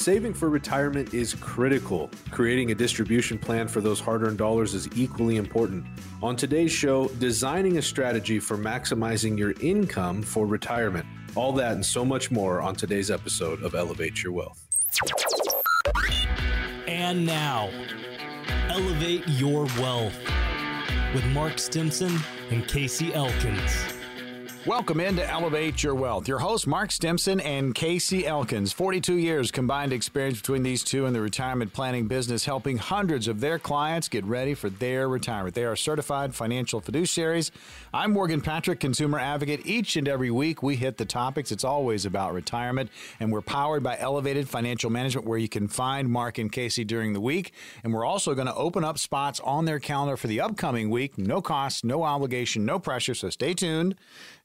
Saving for retirement is critical. Creating a distribution plan for those hard earned dollars is equally important. On today's show, designing a strategy for maximizing your income for retirement. All that and so much more on today's episode of Elevate Your Wealth. And now, Elevate Your Wealth with Mark Stimson and Casey Elkins. Welcome into Elevate Your Wealth. Your host, Mark Stimson and Casey Elkins. 42 years combined experience between these two in the retirement planning business, helping hundreds of their clients get ready for their retirement. They are certified financial fiduciaries. I'm Morgan Patrick, consumer advocate. Each and every week, we hit the topics. It's always about retirement, and we're powered by Elevated Financial Management, where you can find Mark and Casey during the week. And we're also going to open up spots on their calendar for the upcoming week. No cost, no obligation, no pressure. So stay tuned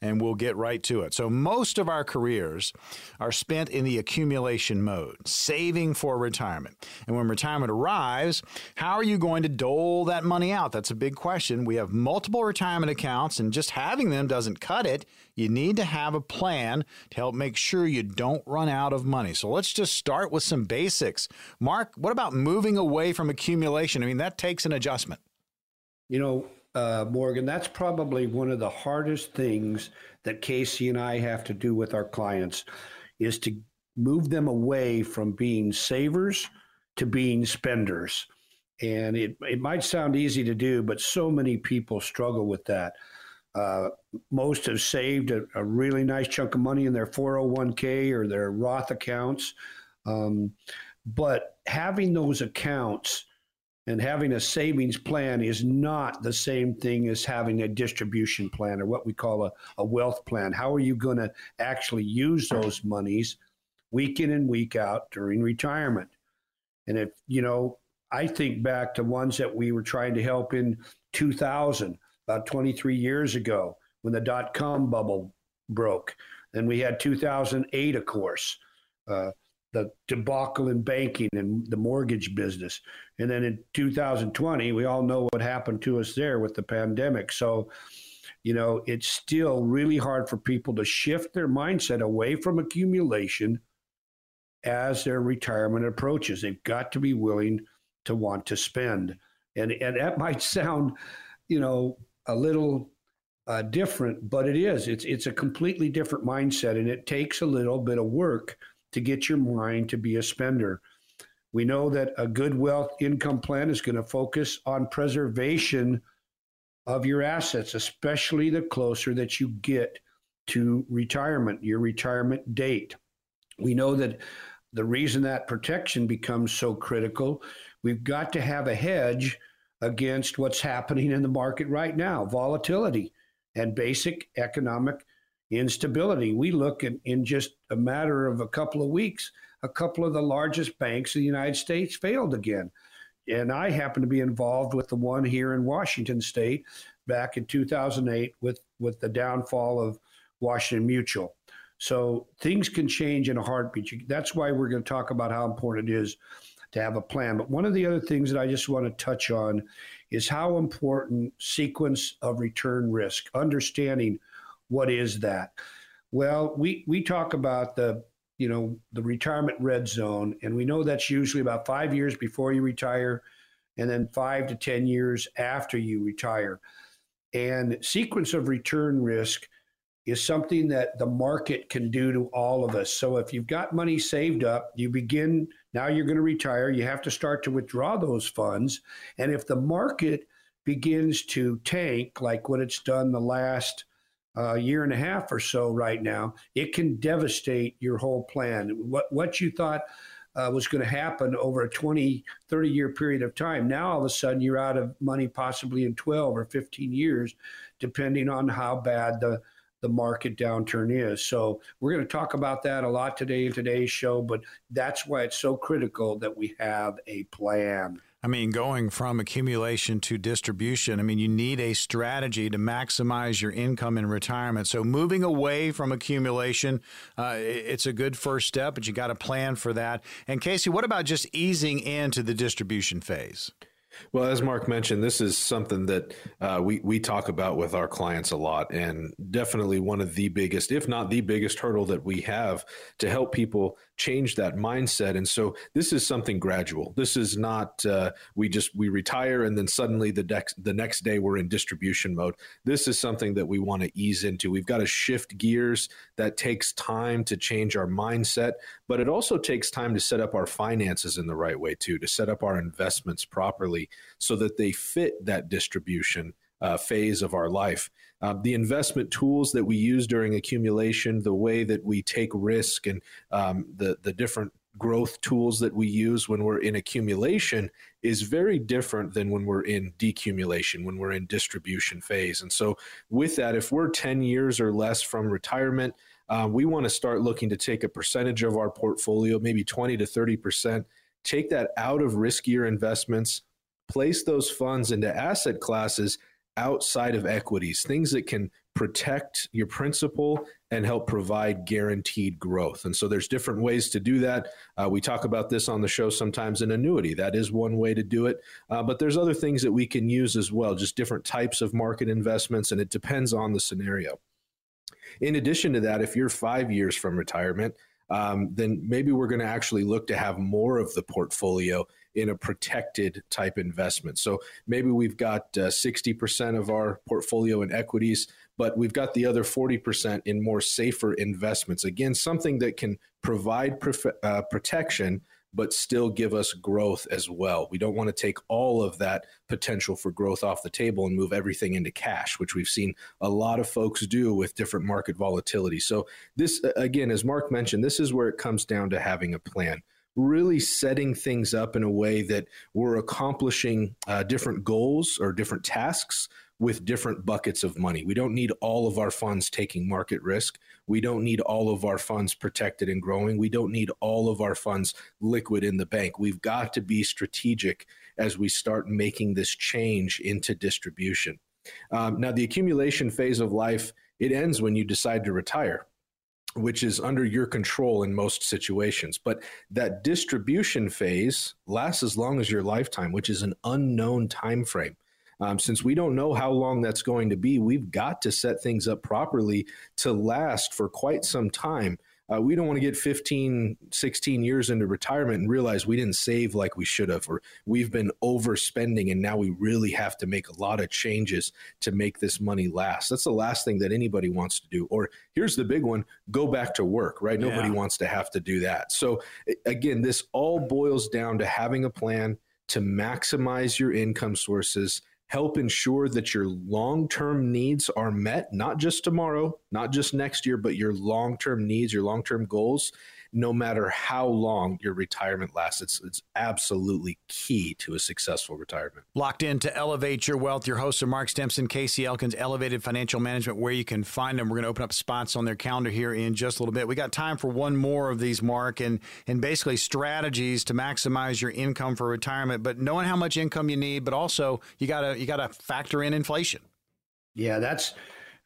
and we'll get right to it. So, most of our careers are spent in the accumulation mode, saving for retirement. And when retirement arrives, how are you going to dole that money out? That's a big question. We have multiple retirement accounts, and just having them doesn't cut it. You need to have a plan to help make sure you don't run out of money. So, let's just start with some basics. Mark, what about moving away from accumulation? I mean, that takes an adjustment. You know, uh, Morgan, that's probably one of the hardest things that Casey and I have to do with our clients is to move them away from being savers to being spenders. And it, it might sound easy to do, but so many people struggle with that. Uh, most have saved a, a, really nice chunk of money in their 401k or their Roth accounts. Um, but having those accounts and having a savings plan is not the same thing as having a distribution plan or what we call a, a wealth plan. How are you going to actually use those monies week in and week out during retirement? And if, you know, I think back to ones that we were trying to help in 2000, about 23 years ago, when the dot com bubble broke. And we had 2008, of course. Uh, the debacle in banking and the mortgage business. And then in 2020, we all know what happened to us there with the pandemic. So, you know, it's still really hard for people to shift their mindset away from accumulation as their retirement approaches. They've got to be willing to want to spend. And, and that might sound, you know, a little uh, different, but it is. It's, it's a completely different mindset, and it takes a little bit of work to get your mind to be a spender. We know that a good wealth income plan is going to focus on preservation of your assets, especially the closer that you get to retirement, your retirement date. We know that the reason that protection becomes so critical, we've got to have a hedge against what's happening in the market right now volatility and basic economic instability. We look at in just a matter of a couple of weeks, a couple of the largest banks in the United States failed again. And I happen to be involved with the one here in Washington State back in 2008 with, with the downfall of Washington Mutual. So things can change in a heartbeat. That's why we're going to talk about how important it is to have a plan. But one of the other things that I just want to touch on is how important sequence of return risk, understanding what is that? Well, we, we talk about the you know the retirement red zone, and we know that's usually about five years before you retire, and then five to ten years after you retire. And sequence of return risk is something that the market can do to all of us. So if you've got money saved up, you begin now you're going to retire, you have to start to withdraw those funds. And if the market begins to tank like what it's done the last a year and a half or so right now, it can devastate your whole plan. What what you thought uh, was going to happen over a 20, 30 year period of time. Now all of a sudden you're out of money possibly in 12 or 15 years, depending on how bad the the market downturn is. So we're going to talk about that a lot today in today's show, but that's why it's so critical that we have a plan. I mean, going from accumulation to distribution, I mean, you need a strategy to maximize your income in retirement. So, moving away from accumulation, uh, it's a good first step, but you got to plan for that. And, Casey, what about just easing into the distribution phase? Well, as Mark mentioned, this is something that uh, we we talk about with our clients a lot, and definitely one of the biggest, if not the biggest, hurdle that we have to help people change that mindset. And so, this is something gradual. This is not uh, we just we retire and then suddenly the next the next day we're in distribution mode. This is something that we want to ease into. We've got to shift gears. That takes time to change our mindset, but it also takes time to set up our finances in the right way too, to set up our investments properly so that they fit that distribution uh, phase of our life. Uh, the investment tools that we use during accumulation, the way that we take risk, and um, the the different growth tools that we use when we're in accumulation is very different than when we're in decumulation, when we're in distribution phase. And so, with that, if we're 10 years or less from retirement, uh, we want to start looking to take a percentage of our portfolio, maybe 20 to 30%, take that out of riskier investments, place those funds into asset classes outside of equities, things that can protect your principal and help provide guaranteed growth. And so there's different ways to do that. Uh, we talk about this on the show sometimes in annuity. That is one way to do it. Uh, but there's other things that we can use as well, just different types of market investments, and it depends on the scenario. In addition to that, if you're five years from retirement, um, then maybe we're going to actually look to have more of the portfolio in a protected type investment. So maybe we've got uh, 60% of our portfolio in equities, but we've got the other 40% in more safer investments. Again, something that can provide prof- uh, protection but still give us growth as well. We don't want to take all of that potential for growth off the table and move everything into cash, which we've seen a lot of folks do with different market volatility. So, this, again, as Mark mentioned, this is where it comes down to having a plan really setting things up in a way that we're accomplishing uh, different goals or different tasks with different buckets of money. We don't need all of our funds taking market risk. We don't need all of our funds protected and growing. We don't need all of our funds liquid in the bank. We've got to be strategic as we start making this change into distribution. Um, now, the accumulation phase of life, it ends when you decide to retire which is under your control in most situations. But that distribution phase lasts as long as your lifetime, which is an unknown time frame. Um, since we don't know how long that's going to be, we've got to set things up properly to last for quite some time uh, we don't want to get 15, 16 years into retirement and realize we didn't save like we should have, or we've been overspending and now we really have to make a lot of changes to make this money last. That's the last thing that anybody wants to do. Or here's the big one go back to work, right? Yeah. Nobody wants to have to do that. So, again, this all boils down to having a plan to maximize your income sources help ensure that your long term needs are met, not just tomorrow, not just next year, but your long term needs, your long term goals no matter how long your retirement lasts. It's, it's absolutely key to a successful retirement. Locked in to elevate your wealth. Your hosts are Mark Stimson, Casey Elkins, Elevated Financial Management, where you can find them. We're going to open up spots on their calendar here in just a little bit. We got time for one more of these, Mark, and, and basically strategies to maximize your income for retirement, but knowing how much income you need, but also you gotta you gotta factor in inflation. Yeah, that's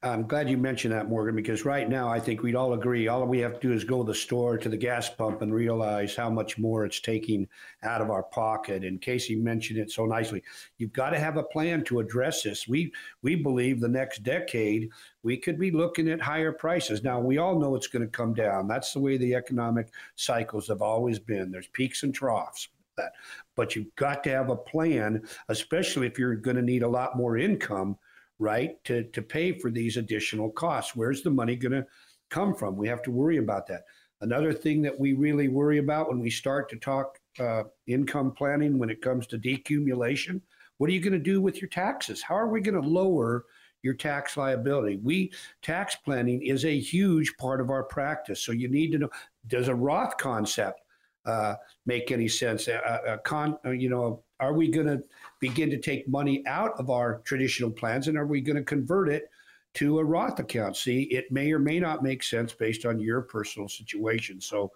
I'm glad you mentioned that, Morgan, because right now I think we'd all agree all we have to do is go to the store to the gas pump and realize how much more it's taking out of our pocket. And Casey mentioned it so nicely. You've got to have a plan to address this. We we believe the next decade we could be looking at higher prices. Now we all know it's going to come down. That's the way the economic cycles have always been. There's peaks and troughs. That, but you've got to have a plan, especially if you're going to need a lot more income right, to, to pay for these additional costs. Where's the money going to come from? We have to worry about that. Another thing that we really worry about when we start to talk uh, income planning when it comes to decumulation, what are you going to do with your taxes? How are we going to lower your tax liability? We tax planning is a huge part of our practice. So you need to know does a Roth concept uh, make any sense? A con, uh, you know, are we going to begin to take money out of our traditional plans and are we going to convert it to a Roth account? See, it may or may not make sense based on your personal situation. So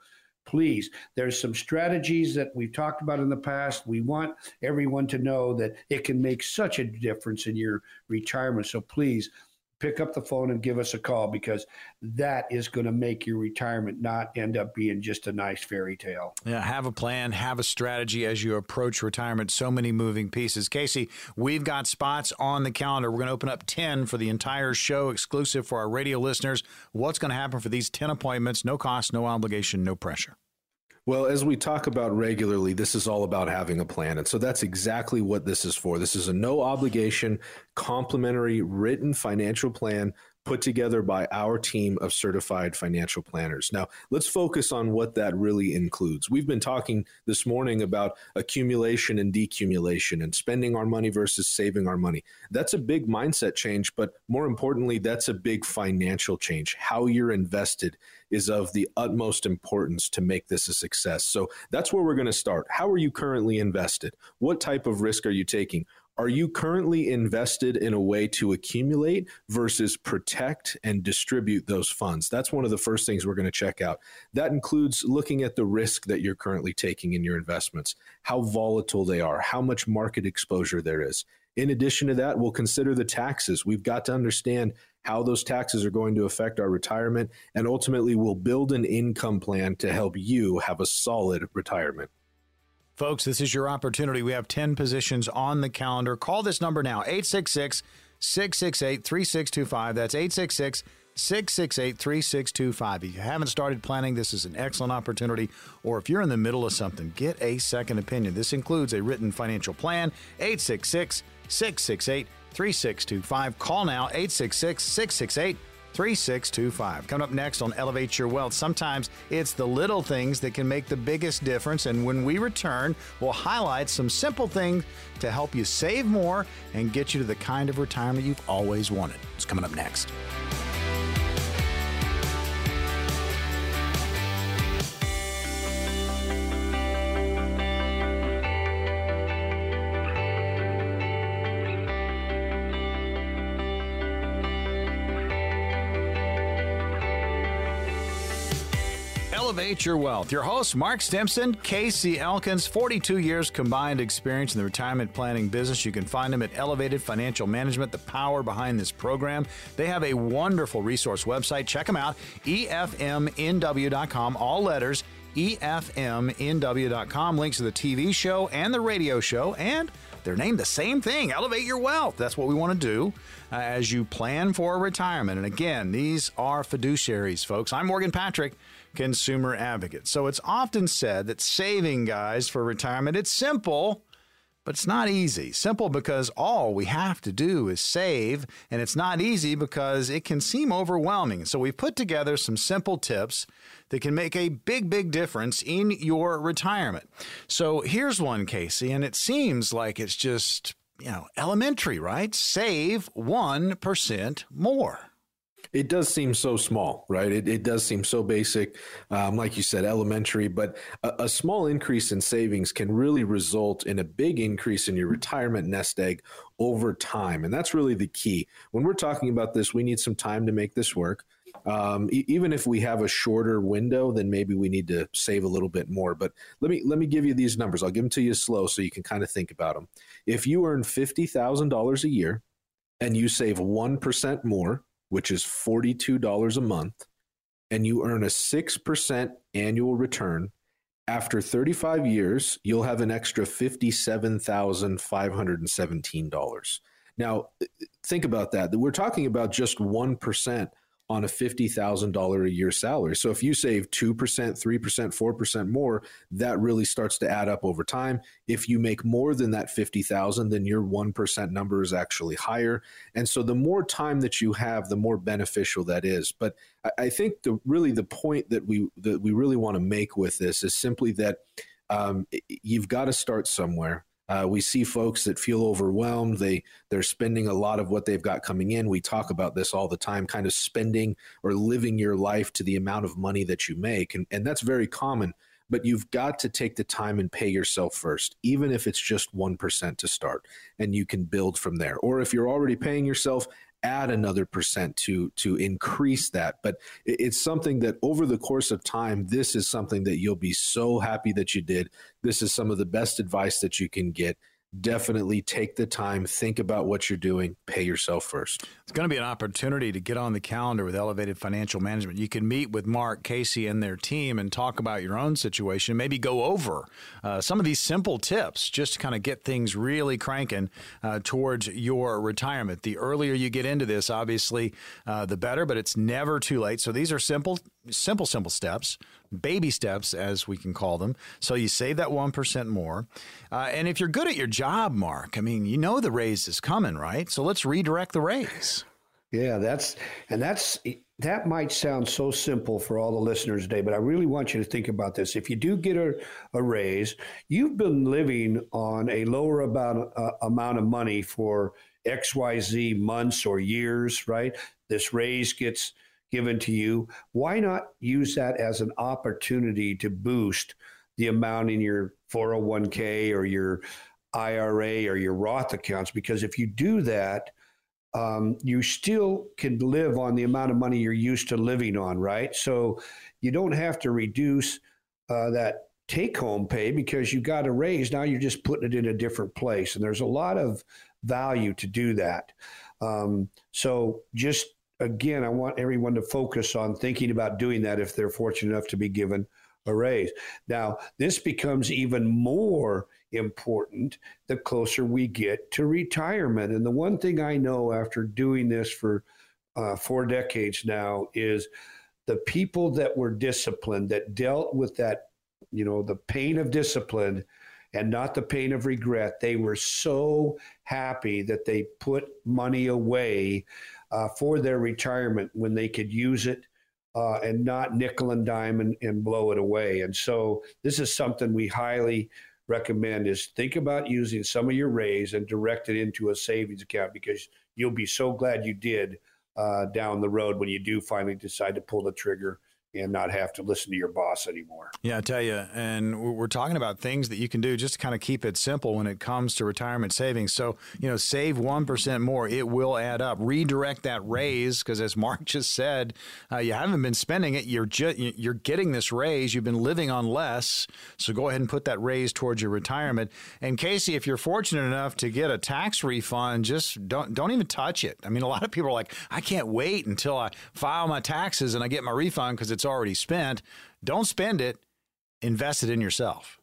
please, there's some strategies that we've talked about in the past. We want everyone to know that it can make such a difference in your retirement. So please, pick up the phone and give us a call because that is going to make your retirement not end up being just a nice fairy tale. Yeah, have a plan, have a strategy as you approach retirement. So many moving pieces. Casey, we've got spots on the calendar. We're going to open up 10 for the entire show, exclusive for our radio listeners. What's going to happen for these 10 appointments? No cost, no obligation, no pressure. Well, as we talk about regularly, this is all about having a plan. And so that's exactly what this is for. This is a no obligation, complimentary, written financial plan put together by our team of certified financial planners. Now, let's focus on what that really includes. We've been talking this morning about accumulation and decumulation and spending our money versus saving our money. That's a big mindset change, but more importantly, that's a big financial change. How you're invested is of the utmost importance to make this a success. So that's where we're going to start. How are you currently invested? What type of risk are you taking? Are you currently invested in a way to accumulate versus protect and distribute those funds? That's one of the first things we're going to check out. That includes looking at the risk that you're currently taking in your investments, how volatile they are, how much market exposure there is. In addition to that, we'll consider the taxes. We've got to understand how those taxes are going to affect our retirement, and ultimately, we'll build an income plan to help you have a solid retirement. Folks, this is your opportunity. We have 10 positions on the calendar. Call this number now 866 668 3625. That's 866 668 3625. If you haven't started planning, this is an excellent opportunity. Or if you're in the middle of something, get a second opinion. This includes a written financial plan. 866 668 3625. Call now 866 668 3625. Coming up next on Elevate Your Wealth, sometimes it's the little things that can make the biggest difference. And when we return, we'll highlight some simple things to help you save more and get you to the kind of retirement you've always wanted. It's coming up next. Elevate Your Wealth. Your host, Mark Stimson, Casey Elkins, 42 years combined experience in the retirement planning business. You can find them at Elevated Financial Management, the power behind this program. They have a wonderful resource website. Check them out, efmnw.com, all letters, efmnw.com. Links to the TV show and the radio show, and they're named the same thing Elevate Your Wealth. That's what we want to do uh, as you plan for retirement. And again, these are fiduciaries, folks. I'm Morgan Patrick consumer advocate. So it's often said that saving guys for retirement, it's simple, but it's not easy. Simple because all we have to do is save, and it's not easy because it can seem overwhelming. So we've put together some simple tips that can make a big, big difference in your retirement. So here's one, Casey, and it seems like it's just, you know, elementary, right? Save 1% more it does seem so small, right? It, it does seem so basic, um, like you said, elementary, but a, a, small increase in savings can really result in a big increase in your retirement nest egg over time. And that's really the key. When we're talking about this, we need some time to make this work. Um, e- even if we have a shorter window, then maybe we need to save a little bit more. But let me let me give you these numbers. I'll give them to you slow so you can kind of think about them. If you earn fifty thousand dollars a year and you save one percent more, which is $42 a month, and you earn a 6% annual return, after 35 years, you'll have an extra $57,517. Now, think about that. We're talking about just 1% on a $50,000 a year salary. So if you save 2%, 3%, 4% more, that really starts to add up over time. If you make more than that 50,000, then your 1% number is actually higher. And so the more time that you have, the more beneficial that is. But I think the really the point that we that we really want to make with this is simply that um, you've got to start somewhere. Uh, we see folks that feel overwhelmed. They they're spending a lot of what they've got coming in. We talk about this all the time, kind of spending or living your life to the amount of money that you make, and and that's very common. But you've got to take the time and pay yourself first, even if it's just one percent to start, and you can build from there. Or if you're already paying yourself, add another percent to to increase that. But it's something that over the course of time this is something that you'll be so happy that you did. This is some of the best advice that you can get definitely take the time, think about what you're doing, pay yourself first. It's going to be an opportunity to get on the calendar with Elevated Financial Management. You can meet with Mark, Casey, and their team and talk about your own situation, maybe go over uh, some of these simple tips just to kind of get things really cranking uh, towards your retirement. The earlier you get into this, obviously, uh, the better, but it's never too late. So these are simple, simple, simple steps baby steps, as we can call them. So you save that 1% more. Uh, and if you're good at your job, Mark, I mean, you know the raise is coming, right? So let's redirect the raise. Yeah, that's, and that's, that might sound so simple for all the listeners today, but I really want you to think about this. If you do get a, a raise, you've been living on a lower about, uh, amount of money for XYZ months or years, right? This raise gets given to you. Why not use that as an opportunity to boost the amount in your 401k or your IRA or your Roth accounts? Because if you do that, um, you still can live on the amount of money you're used to living on, right? So you don't have to reduce uh, that take home pay because you got a raise. Now you're just putting it in a different place. And there's a lot of value to do that. Um, so just again, I want everyone to focus on thinking about doing that if they're fortunate enough to be given a raise. Now, this becomes even more important the closer we get to retirement. And the one thing I know after doing this for uh, four decades now is the people that were disciplined, that dealt with that, you know, the pain of discipline and not the pain of regret, they were so happy that they put money away uh, for their retirement when they could use it uh, and not nickel and dime and, and blow it away. And so this is something we highly recommend is think about using some of your raise and direct it into a savings account because you'll be so glad you did uh, down the road when you do finally decide to pull the trigger and not have to listen to your boss anymore. Yeah, I tell you, and we're talking about things that you can do just to kind of keep it simple when it comes to retirement savings. So, you know, save 1% more, it will add up. Redirect that raise because as Mark just said, uh, you haven't been spending it, you're just you're getting this raise, you've been living on less. So go ahead and put that raise towards your retirement. And Casey, if you're fortunate enough to get a tax refund, just don't don't even touch it. I mean, a lot of people are like, I can't wait until I file my taxes and I get my refund because it's already spent. Don't spend it, invest it in yourself.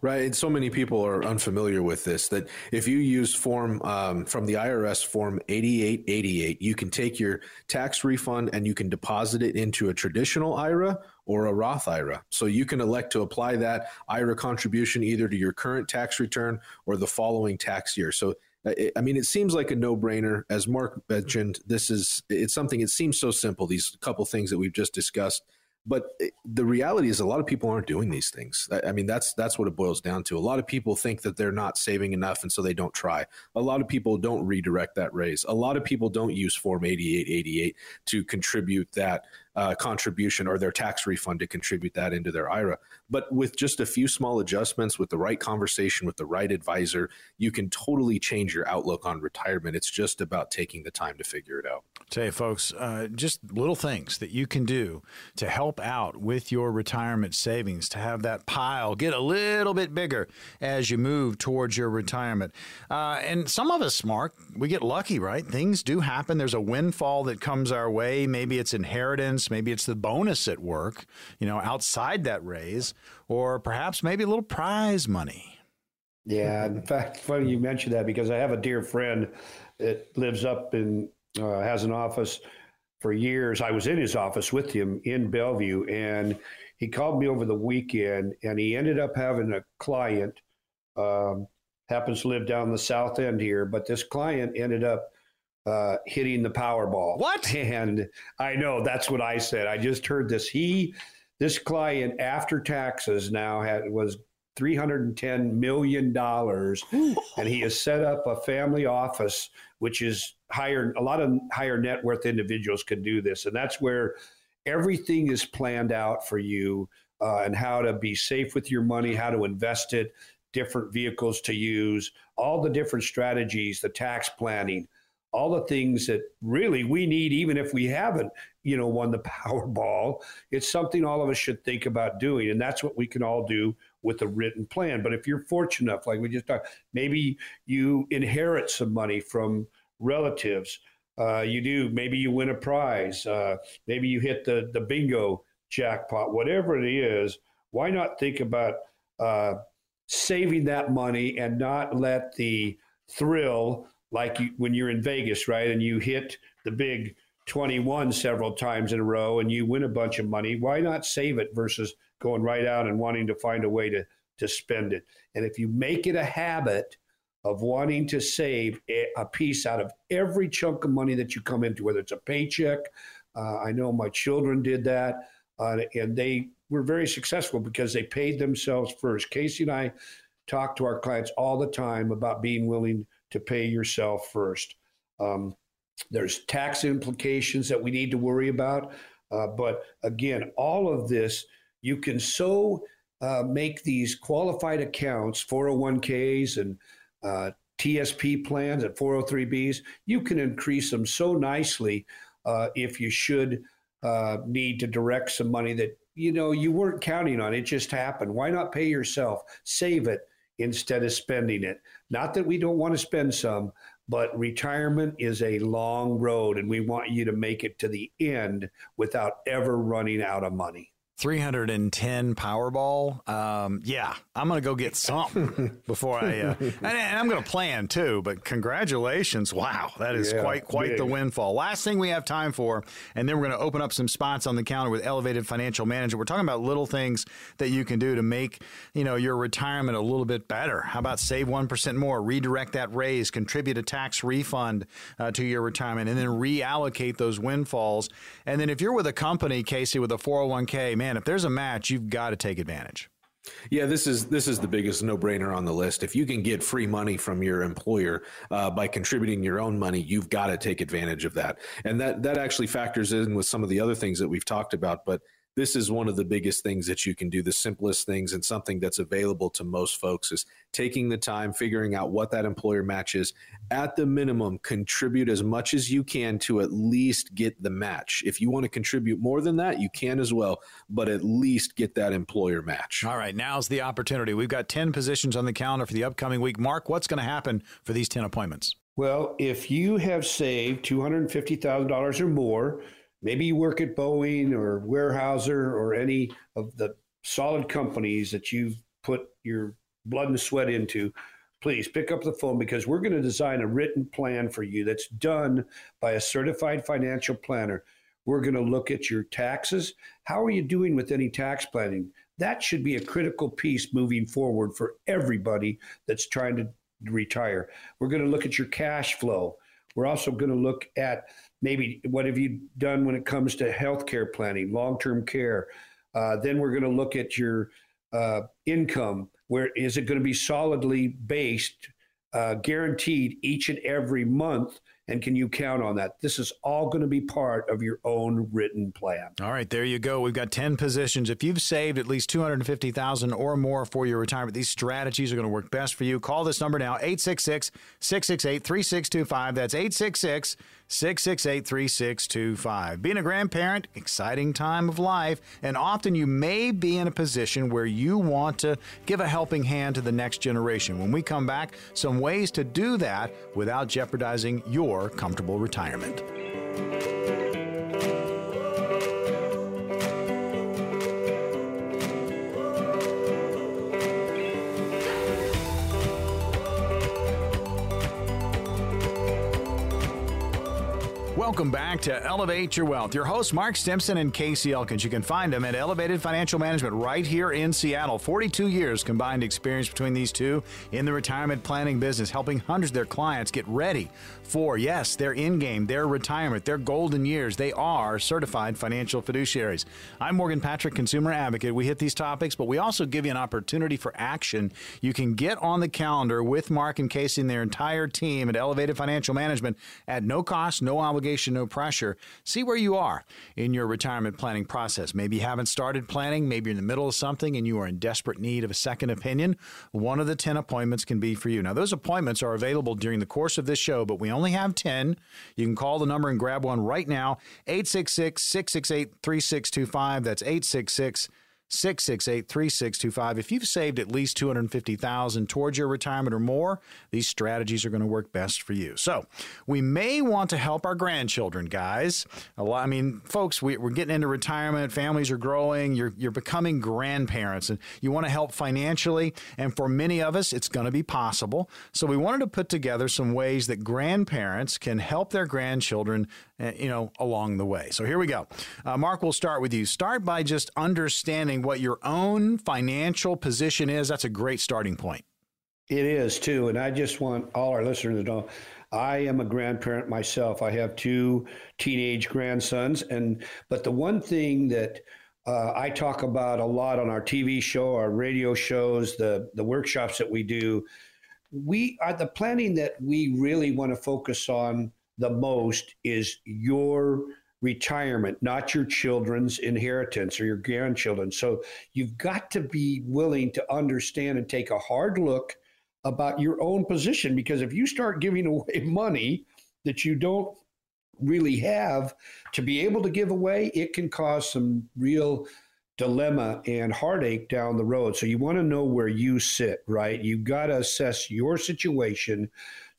Right. And so many people are unfamiliar with this that if you use form um, from the IRS form 8888, you can take your tax refund and you can deposit it into a traditional IRA or a Roth IRA. So you can elect to apply that IRA contribution either to your current tax return or the following tax year. So I mean, it seems like a no-brainer. As Mark mentioned, this is it's something. It seems so simple. These couple things that we've just discussed, but the reality is, a lot of people aren't doing these things. I mean, that's that's what it boils down to. A lot of people think that they're not saving enough, and so they don't try. A lot of people don't redirect that raise. A lot of people don't use Form 8888 to contribute that uh, contribution or their tax refund to contribute that into their IRA. But with just a few small adjustments, with the right conversation, with the right advisor, you can totally change your outlook on retirement. It's just about taking the time to figure it out. You, folks, uh, just little things that you can do to help out with your retirement savings to have that pile get a little bit bigger as you move towards your retirement. Uh, and some of us, Mark, we get lucky, right? Things do happen. There's a windfall that comes our way. Maybe it's inheritance Maybe it's the bonus at work, you know, outside that raise, or perhaps maybe a little prize money. Yeah, in fact, funny you mentioned that because I have a dear friend that lives up in uh, has an office for years. I was in his office with him in Bellevue, and he called me over the weekend, and he ended up having a client. Um, happens to live down the south end here, but this client ended up uh, hitting the Powerball. What? And I know that's what I said. I just heard this. He, this client, after taxes, now had was three hundred and ten million dollars, and he has set up a family office, which is higher. A lot of higher net worth individuals can do this, and that's where everything is planned out for you uh, and how to be safe with your money, how to invest it, different vehicles to use, all the different strategies, the tax planning all the things that really we need, even if we haven't you know, won the Powerball. It's something all of us should think about doing. And that's what we can all do with a written plan. But if you're fortunate enough, like we just talked, maybe you inherit some money from relatives. Uh, you do. Maybe you win a prize. Uh, maybe you hit the, the bingo jackpot, whatever it is. Why not think about uh, saving that money and not let the thrill, like you, when you're in Vegas, right, and you hit the big 21 several times in a row and you win a bunch of money, why not save it versus going right out and wanting to find a way to, to spend it? And if you make it a habit of wanting to save a piece out of every chunk of money that you come into, whether it's a paycheck, uh, I know my children did that, uh, and they were very successful because they paid themselves first. Casey and I talk to our clients all the time about being willing to pay yourself first. Um, there's tax implications that we need to worry about. Uh, but again, all of this, you can so uh, make these qualified accounts, 401ks and uh, TSP plans and 403bs, you can increase them so nicely uh, if you should uh, need to direct some money that you know you weren't counting on. It just happened. Why not pay yourself? Save it instead of spending it. Not that we don't want to spend some, but retirement is a long road, and we want you to make it to the end without ever running out of money. 310 Powerball. Um, yeah, I'm going to go get something before I, uh, and, and, I'm going to plan too. But congratulations! Wow, that is yeah, quite quite big. the windfall. Last thing we have time for, and then we're going to open up some spots on the counter with Elevated Financial Management. We're talking about little things that you can do to make you know your retirement a little bit better. How about save one percent more, redirect that raise, contribute a tax refund uh, to your retirement, and then reallocate those windfalls. And then if you're with a company, Casey, with a 401k, man man, if there's a match, you've got to take advantage. Yeah, this is this is the biggest no brainer on the list. If you can get free money from your employer uh, by contributing your own money, you've got to take advantage of that, and that that actually factors in with some of the other things that we've talked about. But this is one of the biggest things that you can do the simplest things and something that's available to most folks is taking the time figuring out what that employer matches. At the minimum contribute as much as you can to at least get the match. If you want to contribute more than that you can as well but at least get that employer match. All right now's the opportunity. We've got 10 positions on the calendar for the upcoming week. Mark what's going to happen for these 10 appointments? Well if you have saved $250000 or more maybe you work at Boeing or Weyerhaeuser or any of the solid companies that you've put your blood and sweat into, please pick up the phone because we're going to design a written plan for you that's done by a certified financial planner. We're going to look at your taxes. How are you doing with any tax planning? That should be a critical piece moving forward for everybody that's trying to retire. We're going to look at your cash flow. We're also going to look at maybe what have you done when it comes to healthcare planning, long term care. Uh, then we're going to look at your uh, income. Where is it going to be solidly based, uh, guaranteed each and every month? And can you count on that? This is all going to be part of your own written plan. All right, there you go. We've got 10 positions. If you've saved at least 250,000 or more for your retirement, these strategies are going to work best for you. Call this number now 866-668-3625. That's 866 668 3625. Being a grandparent, exciting time of life, and often you may be in a position where you want to give a helping hand to the next generation. When we come back, some ways to do that without jeopardizing your comfortable retirement. Welcome back to Elevate Your Wealth. Your hosts, Mark Stimson and Casey Elkins. You can find them at Elevated Financial Management right here in Seattle. 42 years combined experience between these two in the retirement planning business, helping hundreds of their clients get ready for, yes, their in game, their retirement, their golden years. They are certified financial fiduciaries. I'm Morgan Patrick, consumer advocate. We hit these topics, but we also give you an opportunity for action. You can get on the calendar with Mark and Casey and their entire team at Elevated Financial Management at no cost, no obligation obligation, no pressure. See where you are in your retirement planning process. Maybe you haven't started planning, maybe you're in the middle of something and you are in desperate need of a second opinion. One of the 10 appointments can be for you. Now, those appointments are available during the course of this show, but we only have 10. You can call the number and grab one right now 866 668 3625. That's 866 668 3625. If you've saved at least 250000 towards your retirement or more, these strategies are going to work best for you. So, we may want to help our grandchildren, guys. Lot, I mean, folks, we, are getting into retirement, families are growing, you're, you're becoming grandparents, and you want to help financially. And for many of us, it's going to be possible. So, we wanted to put together some ways that grandparents can help their grandchildren you know, along the way. So here we go. Uh, Mark, we'll start with you. Start by just understanding what your own financial position is. That's a great starting point. It is too. And I just want all our listeners to know I am a grandparent myself. I have two teenage grandsons. And, but the one thing that uh, I talk about a lot on our TV show, our radio shows, the, the workshops that we do, we are the planning that we really want to focus on the most is your retirement, not your children's inheritance or your grandchildren. So you've got to be willing to understand and take a hard look about your own position because if you start giving away money that you don't really have to be able to give away, it can cause some real dilemma and heartache down the road. So you want to know where you sit, right? You've got to assess your situation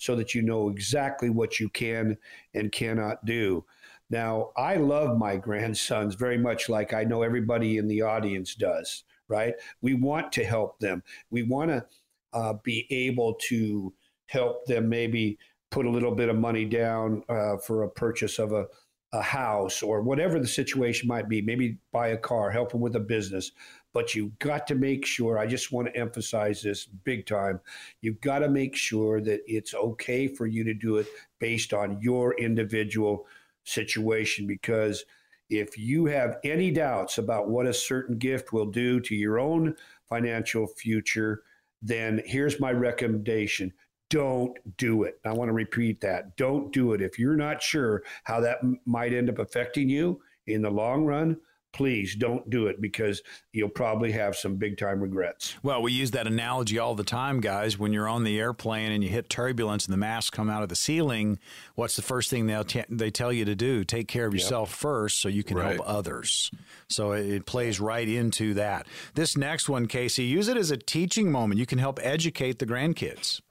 so that you know exactly what you can and cannot do. Now, I love my grandsons very much like I know everybody in the audience does, right? We want to help them. We want to uh, be able to help them maybe put a little bit of money down uh, for a purchase of a, a house or whatever the situation might be, maybe buy a car, help them with a business. But you've got to make sure, I just want to emphasize this big time. You've got to make sure that it's okay for you to do it based on your individual situation because if you have any doubts about what a certain gift will do to your own financial future, then here's my recommendation don't do it. I want to repeat that. Don't do it. If you're not sure how that m- might end up affecting you in the long run, please don't do it because you'll probably have some big time regrets. Well, we use that analogy all the time, guys. When you're on the airplane and you hit turbulence and the masks come out of the ceiling, what's the first thing they'll t- they tell you to do? Take care of yourself yep. first so you can right. help others. So it plays right into that. This next one, Casey, use it as a teaching moment. You can help educate the grandkids.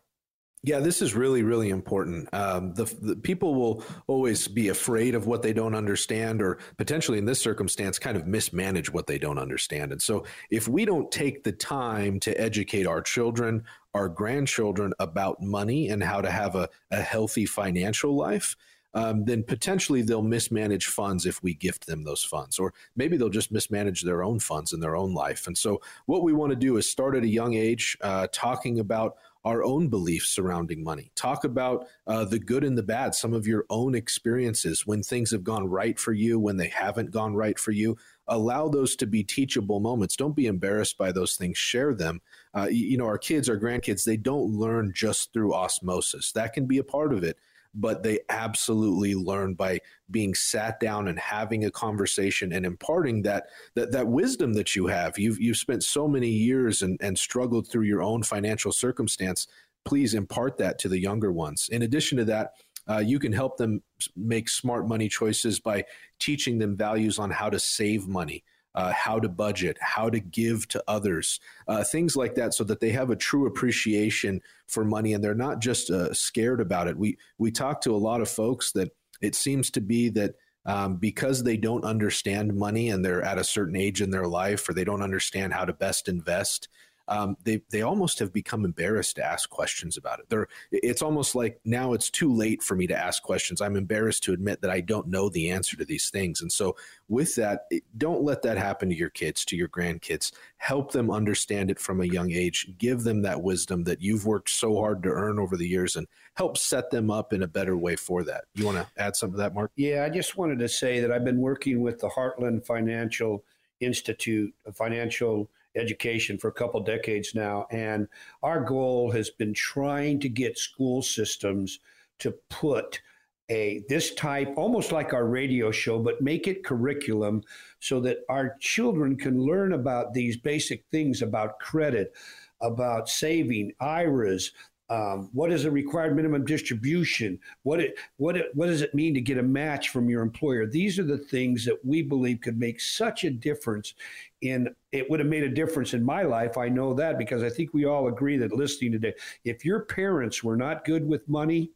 Yeah, this is really, really important. Um, the, the, people will always be afraid of what they don't understand, or potentially in this circumstance, kind of mismanage what they don't understand. And so, if we don't take the time to educate our children, our grandchildren about money and how to have a, a healthy financial life, um, then potentially they'll mismanage funds if we gift them those funds, or maybe they'll just mismanage their own funds in their own life. And so, what we want to do is start at a young age, uh, talking about our own beliefs surrounding money. Talk about uh, the good and the bad, some of your own experiences when things have gone right for you, when they haven't gone right for you. Allow those to be teachable moments. Don't be embarrassed by those things. Share them. Uh, you, you know, our kids, our grandkids, they don't learn just through osmosis. That can be a part of it but they absolutely learn by being sat down and having a conversation and imparting that that, that wisdom that you have. You've you've spent so many years and, and struggled through your own financial circumstance. Please impart that to the younger ones. In addition to that, uh, you can help them make smart money choices by teaching them values on how to save money, uh, how to budget, how to give to others, uh, things like that, so that they have a true appreciation for money and they're not just uh, scared about it. We we talk to a lot of folks that it seems to be that um, because they don't understand money and they're at a certain age in their life or they don't understand how to best invest um, they they almost have become embarrassed to ask questions about it. They're it's almost like now it's too late for me to ask questions. I'm embarrassed to admit that I don't know the answer to these things. And so with that, don't let that happen to your kids, to your grandkids. Help them understand it from a young age. Give them that wisdom that you've worked so hard to earn over the years, and help set them up in a better way for that. You want to add something to that, Mark? Yeah, I just wanted to say that I've been working with the Heartland Financial Institute, a financial education for a couple decades now. And our goal has been trying to get school systems to put a this type almost like our radio show but make it curriculum so that our children can learn about these basic things about credit about saving iras um, what is a required minimum distribution? What it, what it, what does it mean to get a match from your employer? These are the things that we believe could make such a difference. In it would have made a difference in my life. I know that because I think we all agree that listening today, if your parents were not good with money,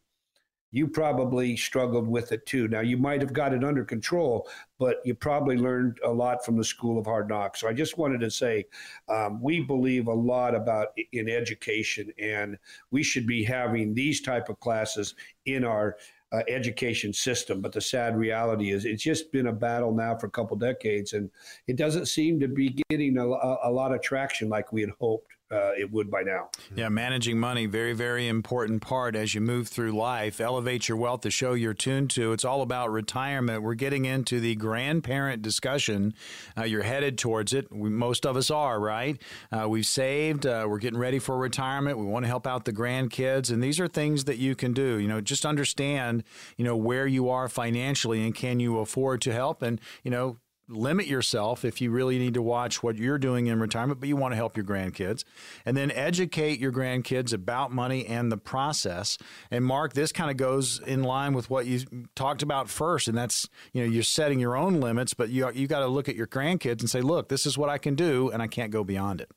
you probably struggled with it too. Now, you might have got it under control, but you probably learned a lot from the School of Hard Knocks. So I just wanted to say um, we believe a lot about in education, and we should be having these type of classes in our uh, education system. But the sad reality is, it's just been a battle now for a couple decades, and it doesn't seem to be getting a, a lot of traction like we had hoped uh, it would by now. Yeah, managing money, very, very important part as you move through life. Elevate Your Wealth, the show you're tuned to. It's all about retirement. We're getting into the grandparent discussion. Uh, you're headed towards it. We, most of us are, right? Uh, we've saved. Uh, we're getting ready for retirement. We want to help out the grandkids. And these are things that you can do. You know, just understand, you know, where you are financially and can you afford to help? And, you know, limit yourself if you really need to watch what you're doing in retirement, but you want to help your grandkids. And then educate your grandkids about money and the process. And Mark, this kind of goes in line with what you talked about first, and that's you know you're setting your own limits, but you you got to look at your grandkids and say, look, this is what I can do, and I can't go beyond it.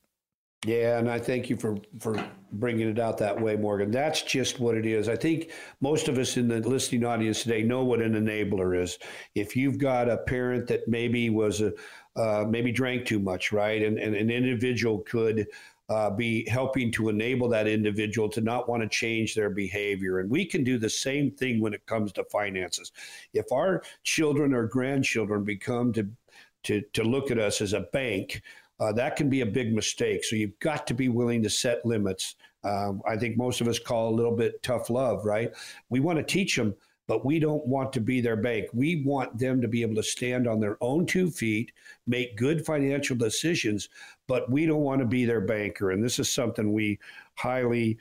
Yeah, and I thank you for for bringing it out that way, Morgan. That's just what it is. I think most of us in the listening audience today know what an enabler is. If you've got a parent that maybe was a uh, maybe drank too much, right, and, and an individual could uh, be helping to enable that individual to not want to change their behavior. And we can do the same thing when it comes to finances. If our children or grandchildren become to to, to look at us as a bank, uh, that can be a big mistake. So you've got to be willing to set limits. Um, I think most of us call a little bit tough love, right? We want to teach them, but we don't want to be their bank. We want them to be able to stand on their own two feet, make good financial decisions, but we don't want to be their banker. And this is something we highly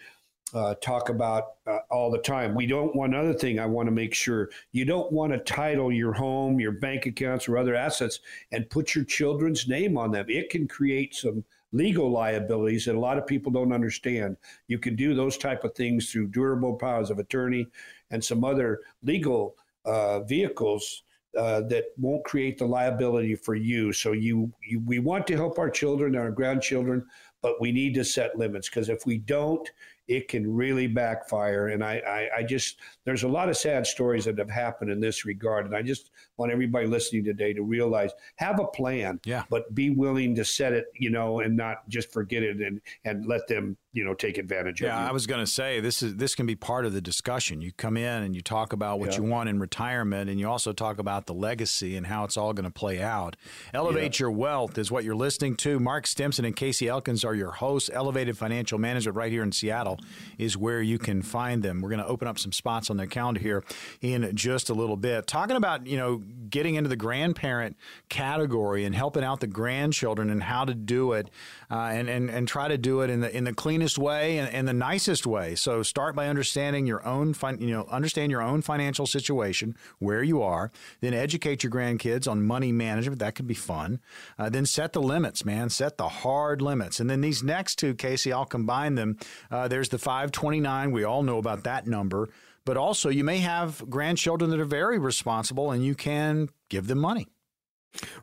uh, talk about uh, all the time. We don't want another thing I want to make sure you don't want to title your home, your bank accounts, or other assets and put your children's name on them. It can create some legal liabilities that a lot of people don't understand. You can do those type of things through durable powers of attorney and some other legal uh, vehicles. Uh, that won't create the liability for you. So you, you, we want to help our children and our grandchildren, but we need to set limits because if we don't, it can really backfire. And I, I, I, just, there's a lot of sad stories that have happened in this regard. And I just want everybody listening today to realize have a plan, yeah. but be willing to set it, you know, and not just forget it and, and let them, you know, take advantage yeah, of Yeah, I was going to say this is this can be part of the discussion. You come in and you talk about what yeah. you want in retirement, and you also talk about the legacy and how it's all going to play out. Elevate yeah. Your Wealth is what you're listening to. Mark Stimson and Casey Elkins are your hosts. Elevated Financial Management right here in Seattle is where you can find them. We're going to open up some spots on their calendar here in just a little bit. Talking about, you know, getting into the grandparent category and helping out the grandchildren and how to do it and, and, and try to do it in the, in the cleanest way and, and the nicest way. So start by understanding your own, fin- you know, understand your own financial situation, where you are, then educate your grandkids on money management. That could be fun. Uh, then set the limits, man. Set the hard limits. And then these next two, Casey, I'll combine them. Uh, there's the 529. We all know about that number. But also, you may have grandchildren that are very responsible and you can give them money.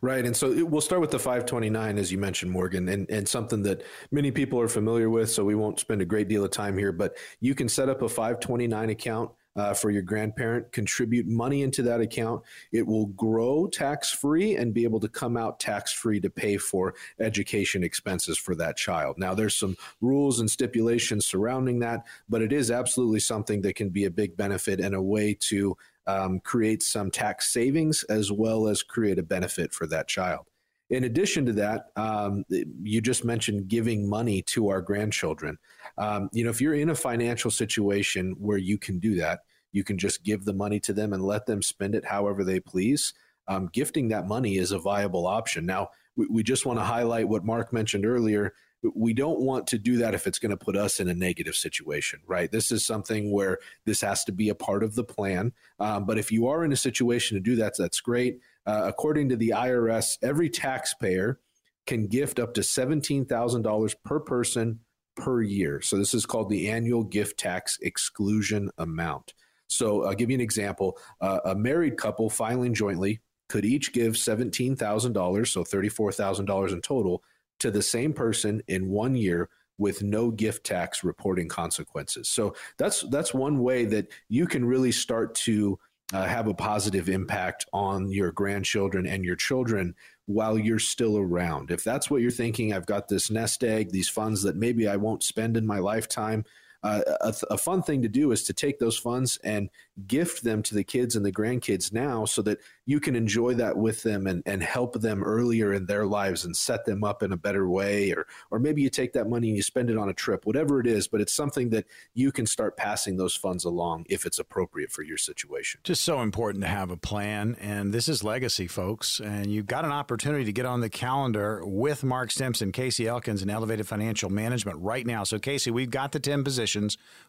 Right. And so it, we'll start with the 529, as you mentioned, Morgan, and, and something that many people are familiar with. So we won't spend a great deal of time here, but you can set up a 529 account uh, for your grandparent, contribute money into that account. It will grow tax free and be able to come out tax free to pay for education expenses for that child. Now, there's some rules and stipulations surrounding that, but it is absolutely something that can be a big benefit and a way to um, create some tax savings as well as create a benefit for that child. In addition to that, um, you just mentioned giving money to our grandchildren. Um, you know, if you're in a financial situation where you can do that, you can just give the money to them and let them spend it however they please. Um, gifting that money is a viable option. Now, we, we just want to highlight what Mark mentioned earlier we don't want to do that if it's going to put us in a negative situation, right? This is something where this has to be a part of the plan. Um, but if you are in a situation to do that, that's great. Uh, according to the IRS, every taxpayer can gift up to $17,000 per person per year. So this is called the annual gift tax exclusion amount. So I'll give you an example. Uh, a married couple filing jointly could each give $17,000, so $34,000 in total, to the same person in one year with no gift tax reporting consequences. So that's that's one way that you can really start to uh, have a positive impact on your grandchildren and your children while you're still around. If that's what you're thinking, I've got this nest egg, these funds that maybe I won't spend in my lifetime a, a, fun thing to do is to take those funds and gift them to the kids and the grandkids now so that you can enjoy that with them and, and help them earlier in their lives and set them up in a better way. Or or maybe you take that money and you spend it on a trip whatever it is but it's something that you can start passing those funds along if it's appropriate for your situation. Just so important to have a plan. And this is legacy folks. And you've got an opportunity to get on the calendar with Mark Stimson Casey Elkins and Elevated Financial Management right now. So Casey we've got the 10 positions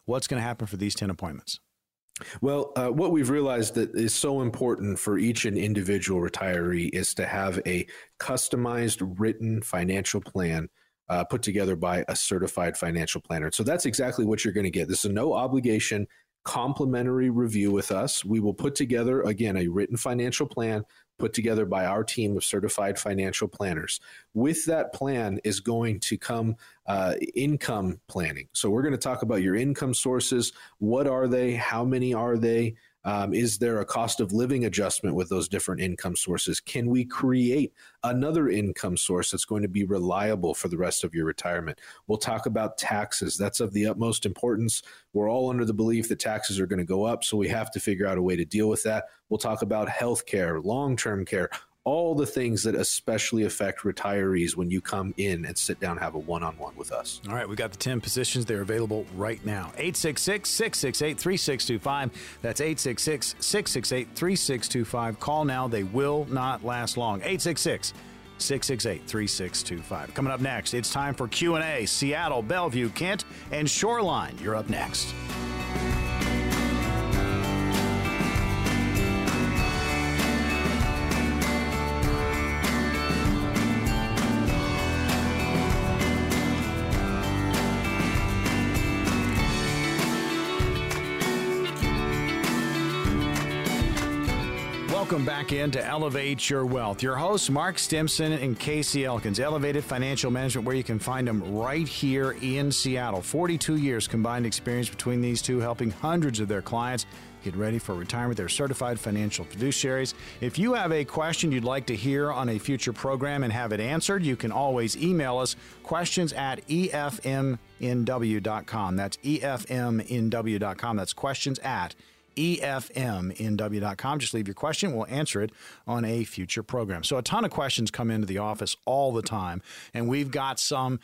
what's going to happen for these 10 appointments well, uh, what we've realized that is so important for each and individual retiree is to have a customized written financial plan uh, put together by a certified financial planner. So that's exactly what you're going to get. This is a no obligation complimentary review with us. We will put together, again, a written financial plan put together by our team of certified financial planners. With that plan is going to come uh, income planning. So we're going to talk about your income sources. What are they? How many are they? Um, is there a cost of living adjustment with those different income sources? Can we create another income source that's going to be reliable for the rest of your retirement? We'll talk about taxes. That's of the utmost importance. We're all under the belief that taxes are going to go up, so we have to figure out a way to deal with that. We'll talk about health care, long term care, all the things that especially affect retirees when you come in and sit down and have a one-on-one with us. All right, we've got the 10 positions. They're available right now. 866-668-3625. That's 866-668-3625. Call now. They will not last long. 866 668 3625. Coming up next, it's time for Q&A. Seattle, Bellevue, Kent, and Shoreline. You're up next. Back in to Elevate Your Wealth. Your hosts, Mark Stimson and Casey Elkins, Elevated Financial Management, where you can find them right here in Seattle. 42 years combined experience between these two, helping hundreds of their clients get ready for retirement. They're certified financial fiduciaries. If you have a question you'd like to hear on a future program and have it answered, you can always email us questions at efmnw.com. That's efmnw.com. That's questions at efmnw.com. Just leave your question. We'll answer it on a future program. So, a ton of questions come into the office all the time, and we've got some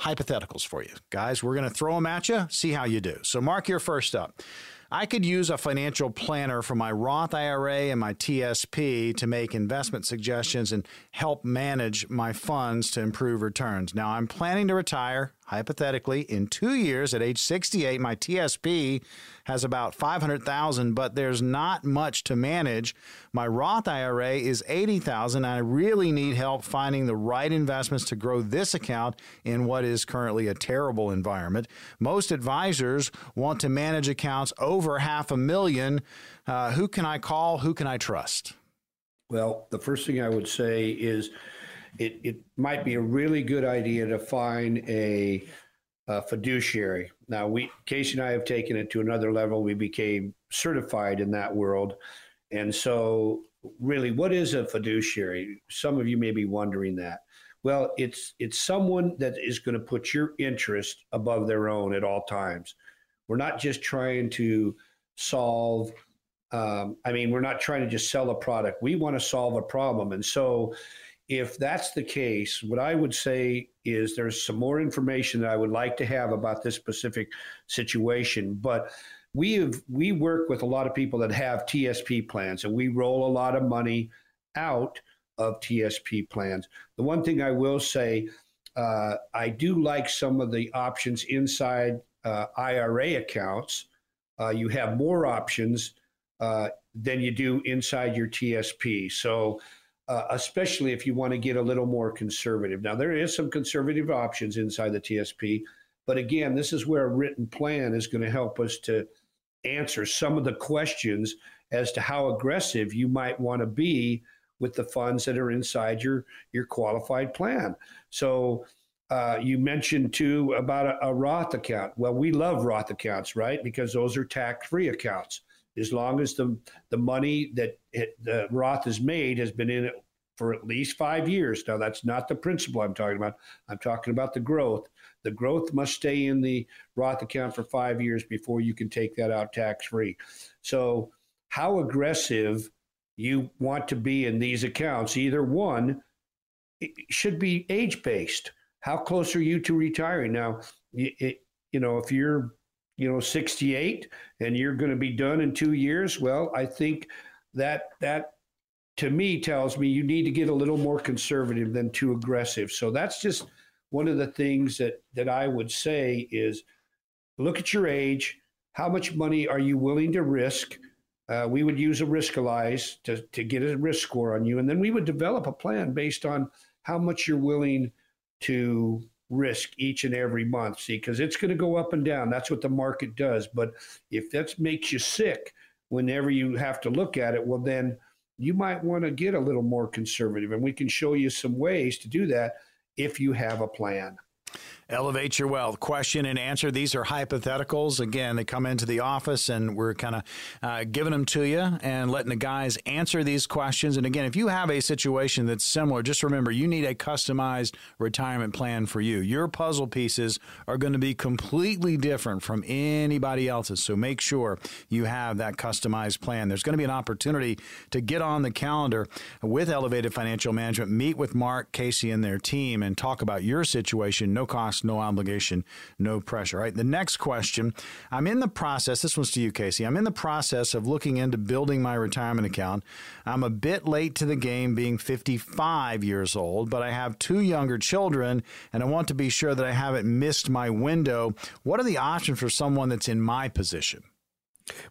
hypotheticals for you. Guys, we're going to throw them at you, see how you do. So, Mark, you're first up. I could use a financial planner for my Roth IRA and my TSP to make investment suggestions and help manage my funds to improve returns. Now, I'm planning to retire hypothetically, in two years at age 68, my TSP has about 500,000, but there's not much to manage. My Roth IRA is 80,000. I really need help finding the right investments to grow this account in what is currently a terrible environment. Most advisors want to manage accounts over half a million. Uh, who can I call? Who can I trust? Well, the first thing I would say is it, it might be a really good idea to find a, a fiduciary. Now, we Casey and I have taken it to another level. We became certified in that world, and so really, what is a fiduciary? Some of you may be wondering that. Well, it's it's someone that is going to put your interest above their own at all times. We're not just trying to solve. Um, I mean, we're not trying to just sell a product. We want to solve a problem, and so if that's the case, what I would say is there's some more information that I would like to have about this specific situation. But we have we work with a lot of people that have TSP plans, and we roll a lot of money out of TSP plans. The one thing I will say, uh, I do like some of the options inside uh, IRA accounts. Uh, you have more options uh, than you do inside your TSP. So, uh, especially if you want to get a little more conservative. Now, there is some conservative options inside the TSP, but again, this is where a written plan is going to help us to answer some of the questions as to how aggressive you might want to be with the funds that are inside your your qualified plan. So uh, you mentioned too about a, a, Roth account. Well, we love Roth accounts, right? Because those are tax-free accounts. As long as the the money that it, the Roth has made has been in it for at least five years. Now, that's not the principal I'm talking about. I'm talking about the growth. The growth must stay in the Roth account for five years before you can take that out tax-free. So, how aggressive you want to be in these accounts? Either one should be age-based how close are you to retiring now? It, you know, if you're, you know, 68 and you're going to be done in two years, well, I think that that to me tells me you need to get a little more conservative than too aggressive. So that's just one of the things that that I would say is look at your age. How much money are you willing to risk? Uh, we would use a Riskalyze to, to get a risk score on you. And then we would develop a plan based on how much you're willing to risk each and every month. See, because it's going to go up and down. That's what the market does. But if that makes you sick whenever you have to look at it, well, then you might want to get a little more conservative. And we can show you some ways to do that if you have a plan. Elevate Your Wealth question and answer. These are hypotheticals. Again, they come into the office and we're kind of uh, giving them to you and letting the guys answer these questions. And again, if you have a situation that's similar, just remember you need a customized retirement plan for you. Your puzzle pieces are going to be completely different from anybody else's. So make sure you have that customized plan. There's going to be an opportunity to get on the calendar with Elevated Financial Management, meet with Mark, Casey, and their team, and talk about your situation. No cost no obligation, no pressure. All right. The next question I'm in the process, this one's to you, Casey. I'm in the process of looking into building my retirement account. I'm a bit late to the game being 55 years old, but I have two younger children and I want to be sure that I haven't missed my window. What are the options for someone that's in my position?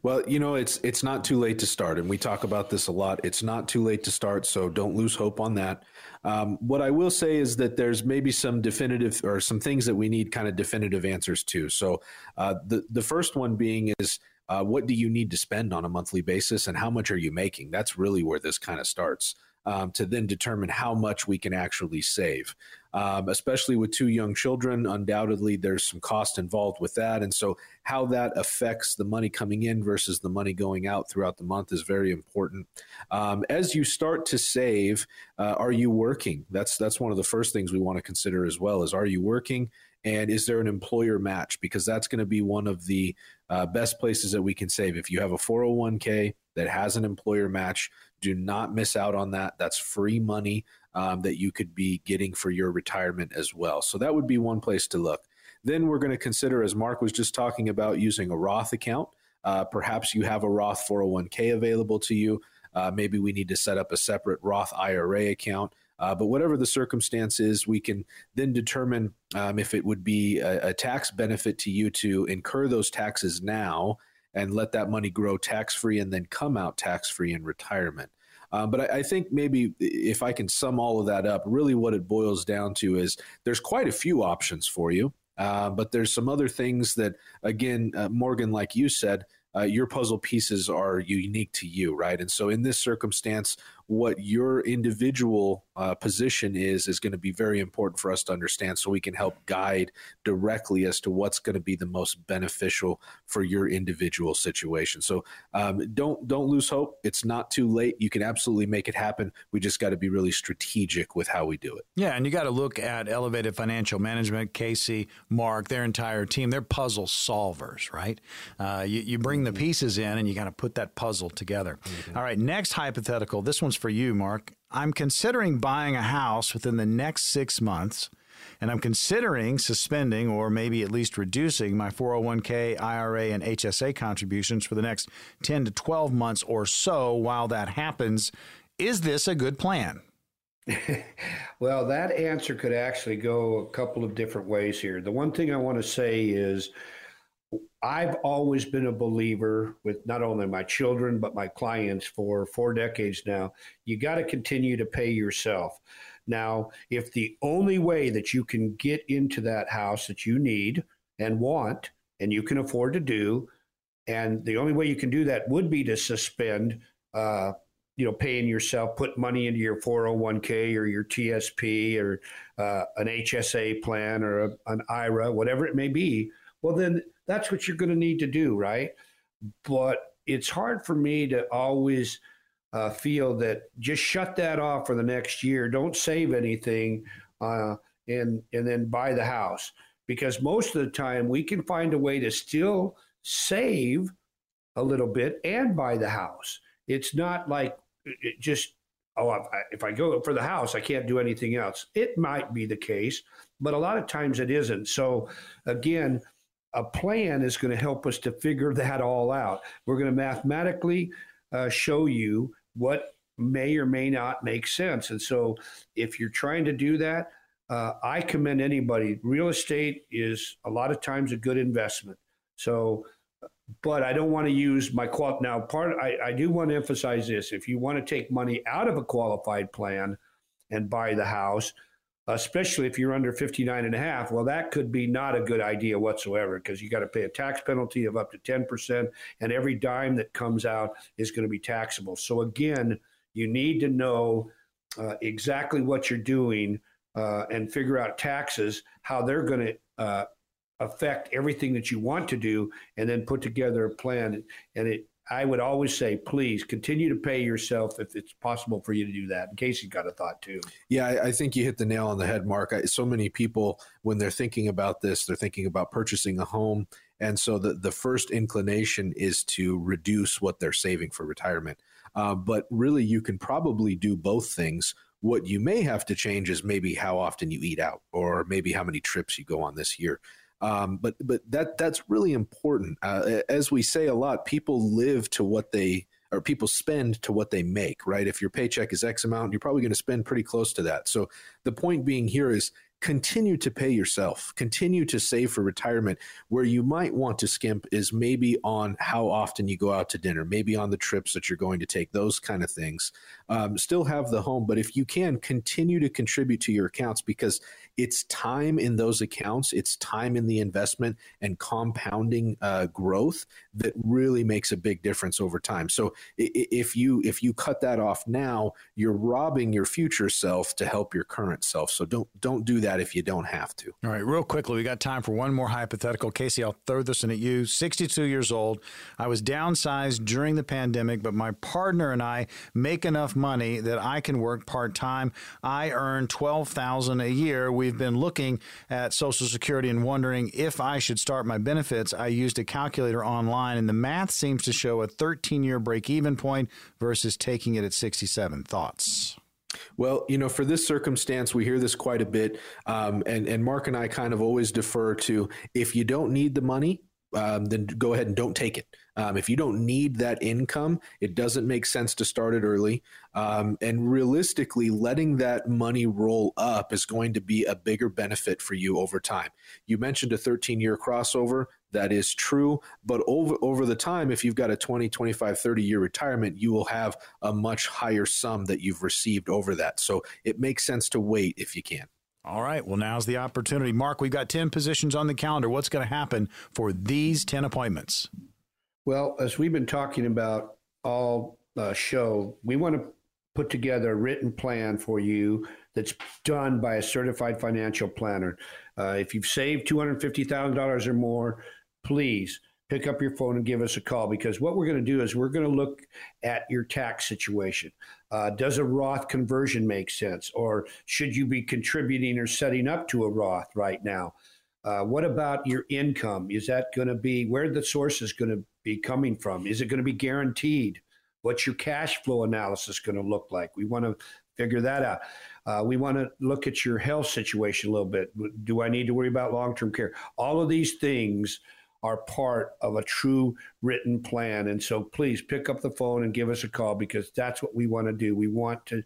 Well, you know, it's it's not too late to start, and we talk about this a lot. It's not too late to start, so don't lose hope on that. Um, what I will say is that there's maybe some definitive or some things that we need kind of definitive answers to. So uh, the the first one being is uh, what do you need to spend on a monthly basis, and how much are you making? That's really where this kind of starts um, to then determine how much we can actually save. Um, especially with two young children, undoubtedly there's some cost involved with that. And so, how that affects the money coming in versus the money going out throughout the month is very important. Um, as you start to save, uh, are you working? That's that's one of the first things we want to consider as well. Is are you working? And is there an employer match? Because that's going to be one of the uh, best places that we can save. If you have a 401k that has an employer match, do not miss out on that. That's free money um, that you could be getting for your retirement as well. So that would be one place to look. Then we're going to consider, as Mark was just talking about, using a Roth account. Uh, perhaps you have a Roth 401k available to you. Uh, maybe we need to set up a separate Roth IRA account. Uh, but whatever the circumstance is, we can then determine um, if it would be a, a, tax benefit to you to incur those taxes now and let that money grow tax free and then come out tax free in retirement. Um, but I, I, think maybe if I can sum all of that up, really what it boils down to is there's quite a few options for you. Uh, but there's some other things that, again, uh, Morgan, like you said, uh, your puzzle pieces are unique to you, right? And so in this circumstance, what your individual uh, position is is going to be very important for us to understand so we can help guide directly as to what's going to be the most beneficial for your individual situation. So um, don't don't lose hope. It's not too late. You can absolutely make it happen. We just got to be really strategic with how we do it. Yeah and you got to look at elevated financial management casey mark their entire team. They're puzzle solvers right? Uh, you, you bring the mm-hmm. pieces in and you got to put that puzzle together. Mm-hmm. All right next hypothetical. This one's for you, Mark. I'm considering buying a house within the next six months, and I'm considering suspending or maybe at least reducing my 401k, IRA, and HSA contributions for the next 10 to 12 months or so while that happens. Is this a good plan? well, that answer could actually go a couple of different ways here. The one thing I want to say is I've always been a believer with not only my children, but my clients for four decades now. You got to continue to pay yourself. Now, if the only way that you can get into that house that you need and want and you can afford to do, and the only way you can do that would be to suspend uh, you know, paying yourself, put money into your 401k or your TSP or uh, an HSA plan or a, an IRA, whatever it may be, well, then that's what you're going to need to do, right? But it's hard for me to always uh, feel that just shut that off for the next year. Don't save anything uh, and, and then buy the house. Because most of the time we can find a way to still save a little bit and buy the house. It's not like it just oh if I go for the house I can't do anything else. It might be the case, but a lot of times it isn't. So again, a plan is going to help us to figure that all out. We're going to mathematically uh, show you what may or may not make sense. And so if you're trying to do that, uh, I commend anybody. Real estate is a lot of times a good investment. So but I don't want to use my qual. Now, part I, I do want to emphasize this: if you want to take money out of a qualified plan and buy the house, especially if you're under 59 and a half, well, that could be not a good idea whatsoever because you got to pay a tax penalty of up to 10%, and every dime that comes out is going to be taxable. So again, you need to know uh, exactly what you're doing uh, and figure out taxes, how they're going to uh, affect everything that you want to do and then put together a plan and it I would always say, please continue to pay yourself if it's possible for you to do that. In case you've got a thought too. Yeah, I, I think you hit the nail on the head, Mark. I, so many people, when they're thinking about this, they're thinking about purchasing a home. And so the, the first inclination is to reduce what they're saving for retirement. Uh, but really, you can probably do both things. What you may have to change is maybe how often you eat out or maybe how many trips you go on this year. Um, but but that that's really important. Uh, as we say a lot, people live to what they or people spend to what they make. Right? If your paycheck is X amount, you're probably going to spend pretty close to that. So the point being here is continue to pay yourself, continue to save for retirement. Where you might want to skimp is maybe on how often you go out to dinner, maybe on the trips that you're going to take, those kind of things. Um, still have the home, but if you can, continue to contribute to your accounts because it's time in those accounts, it's time in the investment and compounding uh, growth that really makes a big difference over time. So if you if you cut that off now, you're robbing your future self to help your current self. So don't don't do that if you don't have to. All right, real quickly, we got time for one more hypothetical. Casey, I'll throw this in at you. 62 years old. I was downsized during the pandemic, but my partner and I make enough money that I can work part time. I earn 12000 a year. We've been looking at Social Security and wondering if I should start my benefits. I used a calculator online, and the math seems to show a 13 year break even point versus taking it at 67. Thoughts? Well, you know, for this circumstance, we hear this quite a bit, um, and and Mark and I kind of always defer to if you don't need the money, um, then go ahead and don't take it. Um, if you don't need that income, it doesn't make sense to start it early. Um, and realistically, letting that money roll up is going to be a bigger benefit for you over time. You mentioned a 13 year crossover. That is true. But over, over the time, if you've got a 20, 25, 30 year retirement, you will have a much higher sum that you've received over that. So it makes sense to wait if you can. All right. Well, now's the opportunity. Mark, we've got 10 positions on the calendar. What's going to happen for these 10 appointments? Well, as we've been talking about all uh, show, we want to put together a written plan for you that's done by a certified financial planner. Uh, if you've saved $250,000 or more, please pick up your phone and give us a call because what we're going to do is we're going to look at your tax situation. Uh, does a Roth conversion make sense? Or should you be contributing or setting up to a Roth right now? Uh, what about your income? Is that going to be where the source is going to be coming from? Is it going to be guaranteed? What's your cash flow analysis going to look like? We want to figure that out. Uh, we want to look at your health situation a little bit. Do I need to worry about long term care? All of these things are part of a true written plan. And so please pick up the phone and give us a call because that's what we want to do. We want to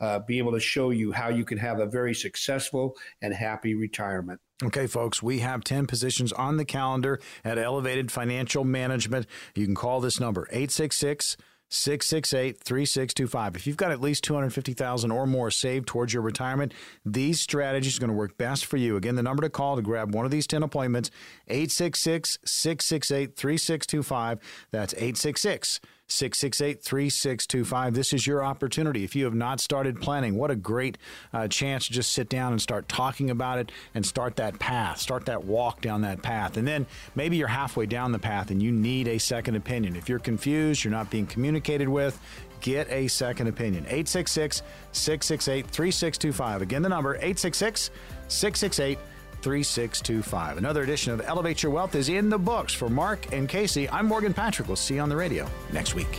uh, be able to show you how you can have a very successful and happy retirement. Okay, folks, we have 10 positions on the calendar at Elevated Financial Management. You can call this number 866 668 3625. If you've got at least 250000 or more saved towards your retirement, these strategies are going to work best for you. Again, the number to call to grab one of these 10 appointments, 866 668 3625. That's 866 668 3625. This is your opportunity. If you have not started planning, what a great uh, chance to just sit down and start talking about it and start that path, start that walk down that path. And then maybe you're halfway down the path and you need a second opinion. If you're confused, you're not being communicated with, get a second opinion. 866 668 3625. Again, the number 866 668 3625. Another edition of Elevate Your Wealth is in the books. For Mark and Casey, I'm Morgan Patrick. We'll see you on the radio next week.